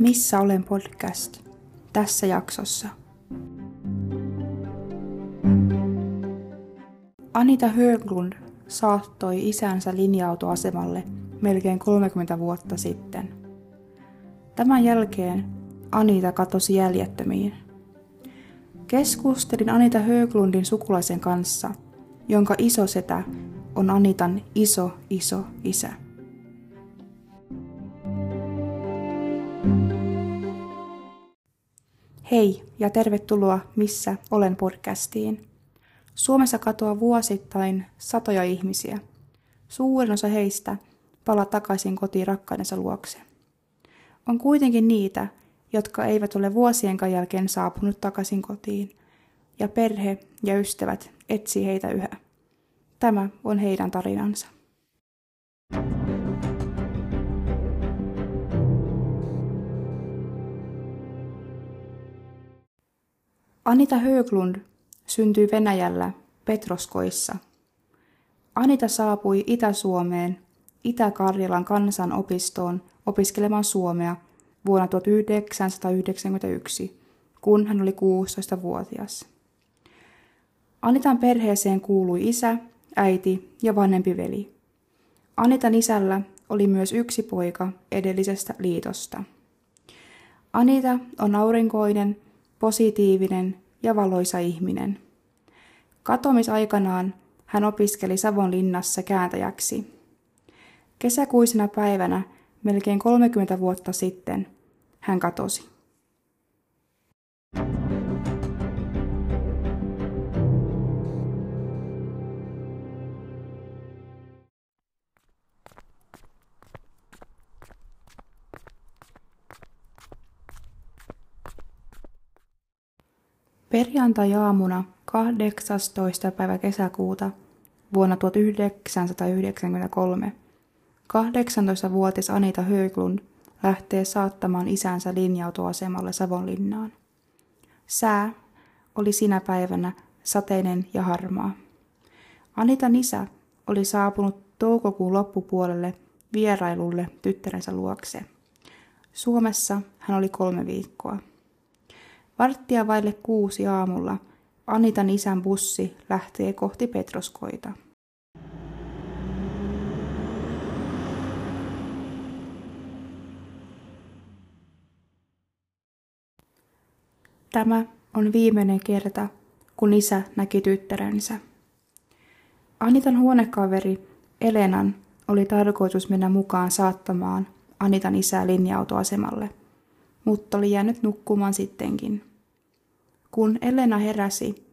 Missä olen podcast tässä jaksossa. Anita Höglund saattoi isänsä linja-autoasemalle melkein 30 vuotta sitten. Tämän jälkeen Anita katosi jäljettömiin. Keskustelin Anita Höglundin sukulaisen kanssa, jonka iso setä on Anitan iso iso isä. Hei ja tervetuloa Missä olen podcastiin. Suomessa katoaa vuosittain satoja ihmisiä. Suurin osa heistä palaa takaisin kotiin rakkaidensa luokse. On kuitenkin niitä, jotka eivät ole vuosienkaan jälkeen saapunut takaisin kotiin, ja perhe ja ystävät etsii heitä yhä. Tämä on heidän tarinansa. Anita Höglund syntyi Venäjällä Petroskoissa. Anita saapui Itä-Suomeen Itä-Karjalan kansanopistoon opiskelemaan suomea vuonna 1991, kun hän oli 16-vuotias. Anitan perheeseen kuului isä, äiti ja vanhempi veli. Anitan isällä oli myös yksi poika edellisestä liitosta. Anita on aurinkoinen, positiivinen ja valoisa ihminen. Katomisaikanaan hän opiskeli Savonlinnassa kääntäjäksi. Kesäkuisena päivänä melkein 30 vuotta sitten hän katosi. Perjantai-aamuna 18. päivä kesäkuuta vuonna 1993 18-vuotias Anita Höglund lähtee saattamaan isänsä linja-autoasemalle Savonlinnaan. Sää oli sinä päivänä sateinen ja harmaa. Anitan isä oli saapunut toukokuun loppupuolelle vierailulle tyttärensä luokse. Suomessa hän oli kolme viikkoa. Varttia vaille kuusi aamulla Anitan isän bussi lähtee kohti Petroskoita. Tämä on viimeinen kerta, kun isä näki tyttärensä. Anitan huonekaveri Elenan oli tarkoitus mennä mukaan saattamaan Anitan isää linja-autoasemalle, mutta oli jäänyt nukkumaan sittenkin. Kun Elena heräsi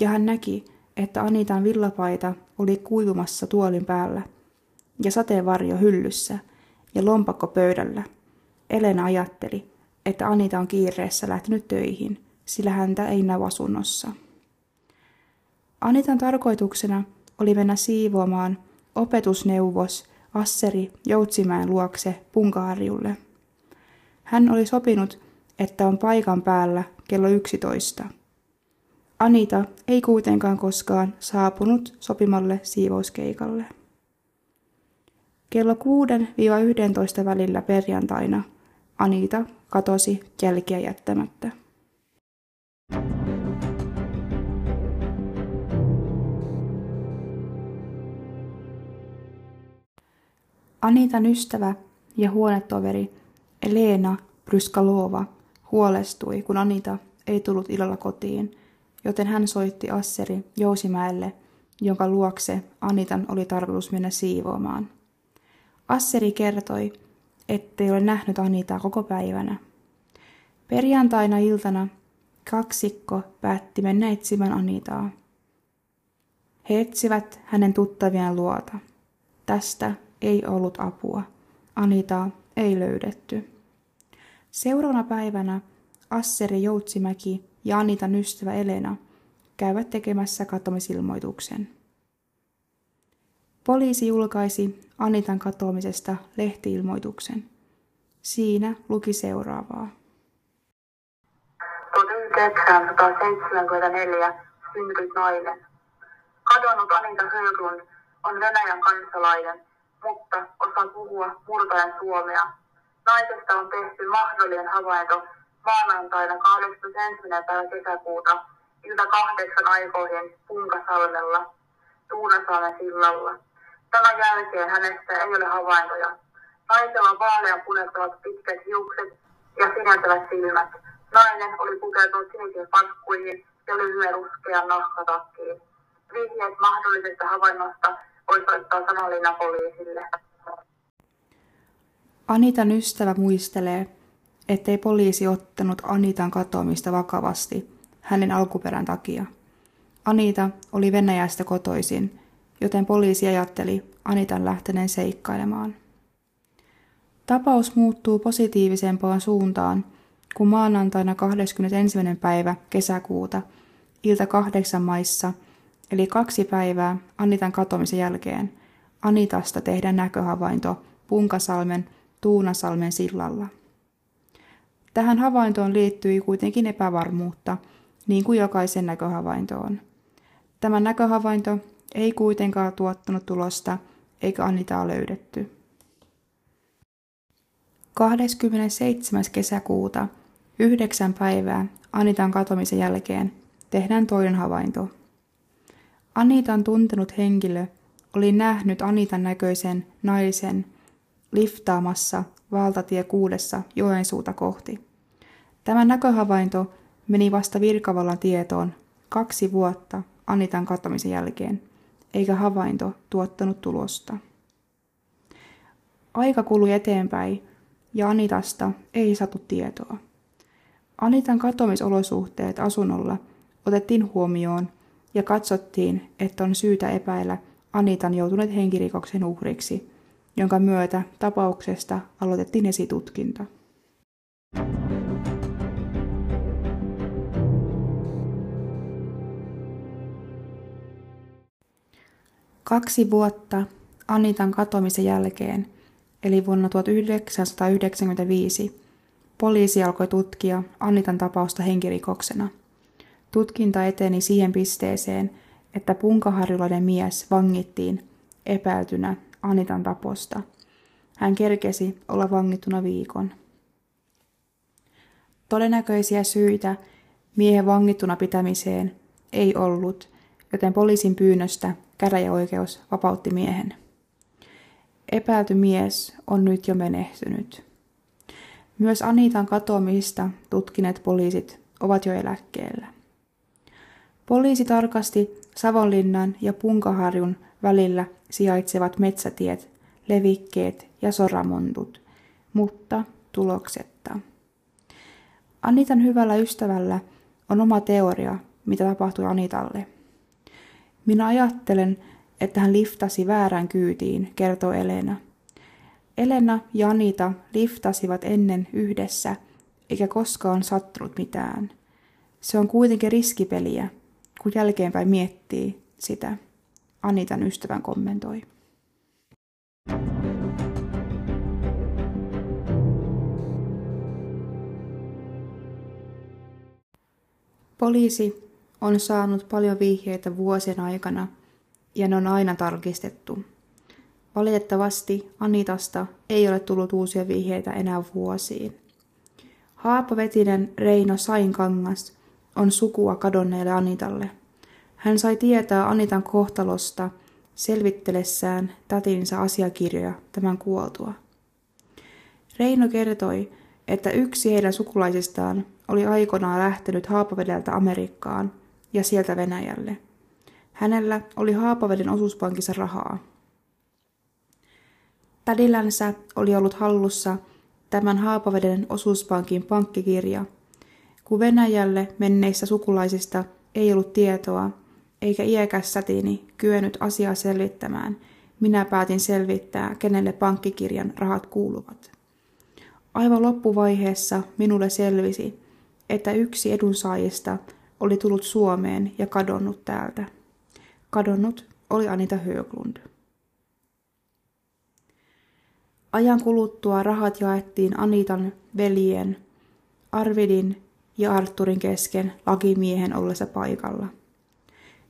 ja hän näki, että Anitan villapaita oli kuivumassa tuolin päällä ja sateenvarjo hyllyssä ja lompakko pöydällä, Elena ajatteli, että Anita on kiireessä lähtenyt töihin, sillä häntä ei näy asunnossa. Anitan tarkoituksena oli mennä siivoamaan opetusneuvos Asseri Joutsimäen luokse Punkaharjulle. Hän oli sopinut, että on paikan päällä kello 11. Anita ei kuitenkaan koskaan saapunut sopimalle siivouskeikalle. Kello 6-11 välillä perjantaina Anita katosi jälkiä jättämättä. Anitan ystävä ja huonetoveri Elena Bryskalova huolestui, kun Anita ei tullut illalla kotiin, joten hän soitti Asseri Jousimäelle, jonka luokse Anitan oli tarkoitus mennä siivoamaan. Asseri kertoi, ettei ole nähnyt Anitaa koko päivänä. Perjantaina iltana kaksikko päätti mennä etsimään Anitaa. He etsivät hänen tuttavien luota. Tästä ei ollut apua. Anitaa ei löydetty. Seuraavana päivänä Asseri Joutsimäki ja Anitan ystävä Elena käyvät tekemässä katomisilmoituksen. Poliisi julkaisi Anitan katoamisesta lehtiilmoituksen. Siinä luki seuraavaa. 1974 syntynyt nainen. Kadonnut Anita Höglund on Venäjän kansalainen, mutta osaa puhua murtajan suomea. Naisesta on tehty mahdollinen havainto maanantaina 21. päivä kesäkuuta ilta kahdeksan aikoihin Punkasalmella Tuunasalmen sillalla. Tämän jälkeen hänestä ei ole havaintoja. Naisella on vaalean puneuttavat pitkät hiukset ja sinänsä silmät. Nainen oli pukeutunut sinisiin pankkuihin ja lyhyen ruskean nahkatakkiin. Vihjeet mahdollisesta havainnosta voi soittaa Savonlinnan poliisille. Anitan ystävä muistelee, ettei poliisi ottanut Anitan katoamista vakavasti hänen alkuperän takia. Anita oli Venäjästä kotoisin, joten poliisi ajatteli Anitan lähteneen seikkailemaan. Tapaus muuttuu positiivisempaan suuntaan, kun maanantaina 21. päivä kesäkuuta ilta kahdeksan maissa, eli kaksi päivää Anitan katomisen jälkeen, Anitasta tehdään näköhavainto Punkasalmen Tuunasalmen sillalla. Tähän havaintoon liittyi kuitenkin epävarmuutta, niin kuin jokaisen näköhavaintoon. Tämä näköhavainto ei kuitenkaan tuottanut tulosta, eikä Anitaa löydetty. 27. kesäkuuta, yhdeksän päivää Anitan katomisen jälkeen, tehdään toinen havainto. Anitan tuntenut henkilö oli nähnyt Anitan näköisen naisen liftaamassa valtatie kuudessa Joensuuta kohti. Tämä näköhavainto meni vasta virkavallan tietoon kaksi vuotta Anitan katsomisen jälkeen, eikä havainto tuottanut tulosta. Aika kului eteenpäin ja Anitasta ei saatu tietoa. Anitan katoamisolosuhteet asunnolla otettiin huomioon ja katsottiin, että on syytä epäillä Anitan joutuneet henkirikoksen uhriksi, jonka myötä tapauksesta aloitettiin esitutkinta. Kaksi vuotta Anitan katoamisen jälkeen, eli vuonna 1995, poliisi alkoi tutkia Anitan tapausta henkirikoksena. Tutkinta eteni siihen pisteeseen, että punkaharjulainen mies vangittiin epäiltynä Anitan taposta. Hän kerkesi olla vangittuna viikon. Todennäköisiä syitä miehen vangittuna pitämiseen ei ollut, joten poliisin pyynnöstä käräjäoikeus vapautti miehen. Epäilty mies on nyt jo menehtynyt. Myös Anitan katoamista tutkineet poliisit ovat jo eläkkeellä. Poliisi tarkasti Savonlinnan ja Punkaharjun välillä sijaitsevat metsätiet, levikkeet ja soramontut, mutta tuloksetta. Anitan hyvällä ystävällä on oma teoria, mitä tapahtui Anitalle – minä ajattelen, että hän liftasi väärään kyytiin, kertoo Elena. Elena ja Anita liftasivat ennen yhdessä, eikä koskaan sattunut mitään. Se on kuitenkin riskipeliä, kun jälkeenpäin miettii sitä, Anitan ystävän kommentoi. Poliisi on saanut paljon vihjeitä vuosien aikana ja ne on aina tarkistettu. Valitettavasti Anitasta ei ole tullut uusia vihjeitä enää vuosiin. Haapavetinen Reino Sainkangas on sukua kadonneelle Anitalle. Hän sai tietää Anitan kohtalosta selvittelessään tätinsä asiakirjoja tämän kuoltua. Reino kertoi, että yksi heidän sukulaisistaan oli aikoinaan lähtenyt Haapavedeltä Amerikkaan – ja sieltä Venäjälle. Hänellä oli Haapaveden osuuspankissa rahaa. Tädillänsä oli ollut hallussa tämän Haapaveden osuuspankin pankkikirja. Kun Venäjälle menneissä sukulaisista ei ollut tietoa, eikä iäkäs sätini kyennyt asiaa selvittämään, minä päätin selvittää, kenelle pankkikirjan rahat kuuluvat. Aivan loppuvaiheessa minulle selvisi, että yksi edunsaajista oli tullut Suomeen ja kadonnut täältä. Kadonnut oli Anita Höglund. Ajan kuluttua rahat jaettiin Anitan veljen, Arvidin ja Arturin kesken lakimiehen ollessa paikalla.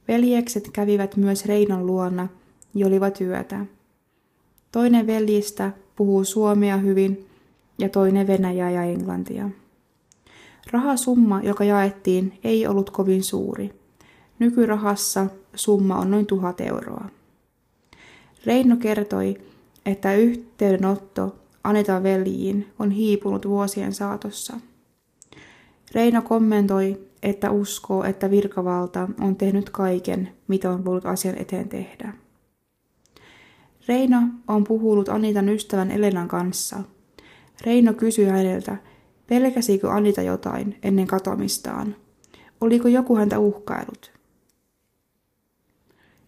Veljekset kävivät myös Reinon luona ja olivat yötä. Toinen veljistä puhuu suomea hyvin, ja toinen Venäjää ja Englantia. Rahasumma, joka jaettiin, ei ollut kovin suuri. Nykyrahassa summa on noin tuhat euroa. Reino kertoi, että yhteydenotto Anita veljiin on hiipunut vuosien saatossa. Reino kommentoi, että uskoo, että virkavalta on tehnyt kaiken, mitä on voinut asian eteen tehdä. Reino on puhunut Anitan ystävän Elenan kanssa. Reino kysyi häneltä, pelkäsikö Anita jotain ennen katoamistaan. Oliko joku häntä uhkailut?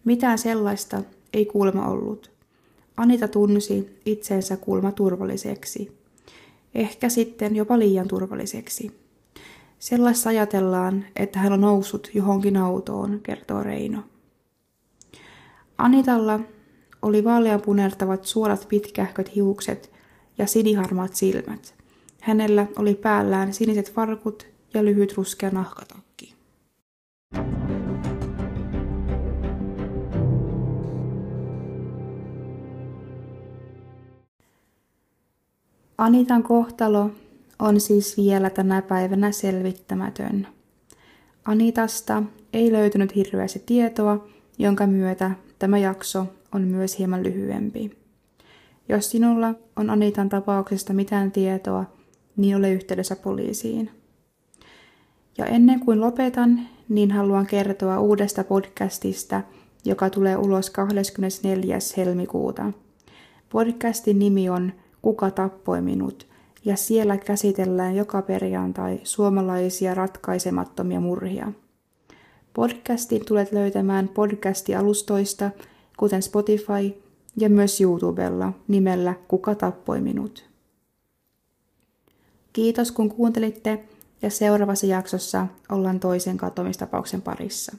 Mitään sellaista ei kuulemma ollut. Anita tunsi itsensä kuulemma turvalliseksi. Ehkä sitten jopa liian turvalliseksi. Sellaista ajatellaan, että hän on noussut johonkin autoon, kertoo Reino. Anitalla oli vaaleanpunertavat suorat pitkähköt hiukset ja siniharmaat silmät. Hänellä oli päällään siniset farkut ja lyhyt ruskea nahkatakki. Anitan kohtalo on siis vielä tänä päivänä selvittämätön. Anitasta ei löytynyt hirveästi tietoa, jonka myötä tämä jakso on myös hieman lyhyempi. Jos sinulla on Anitan tapauksesta mitään tietoa, niin ole yhteydessä poliisiin. Ja ennen kuin lopetan, niin haluan kertoa uudesta podcastista, joka tulee ulos 24. helmikuuta. Podcastin nimi on Kuka tappoi minut, ja siellä käsitellään joka perjantai suomalaisia ratkaisemattomia murhia. Podcastin tulet löytämään podcasti-alustoista, kuten Spotify ja myös YouTubella nimellä Kuka tappoi minut. Kiitos kun kuuntelitte ja seuraavassa jaksossa ollaan toisen katomistapauksen parissa.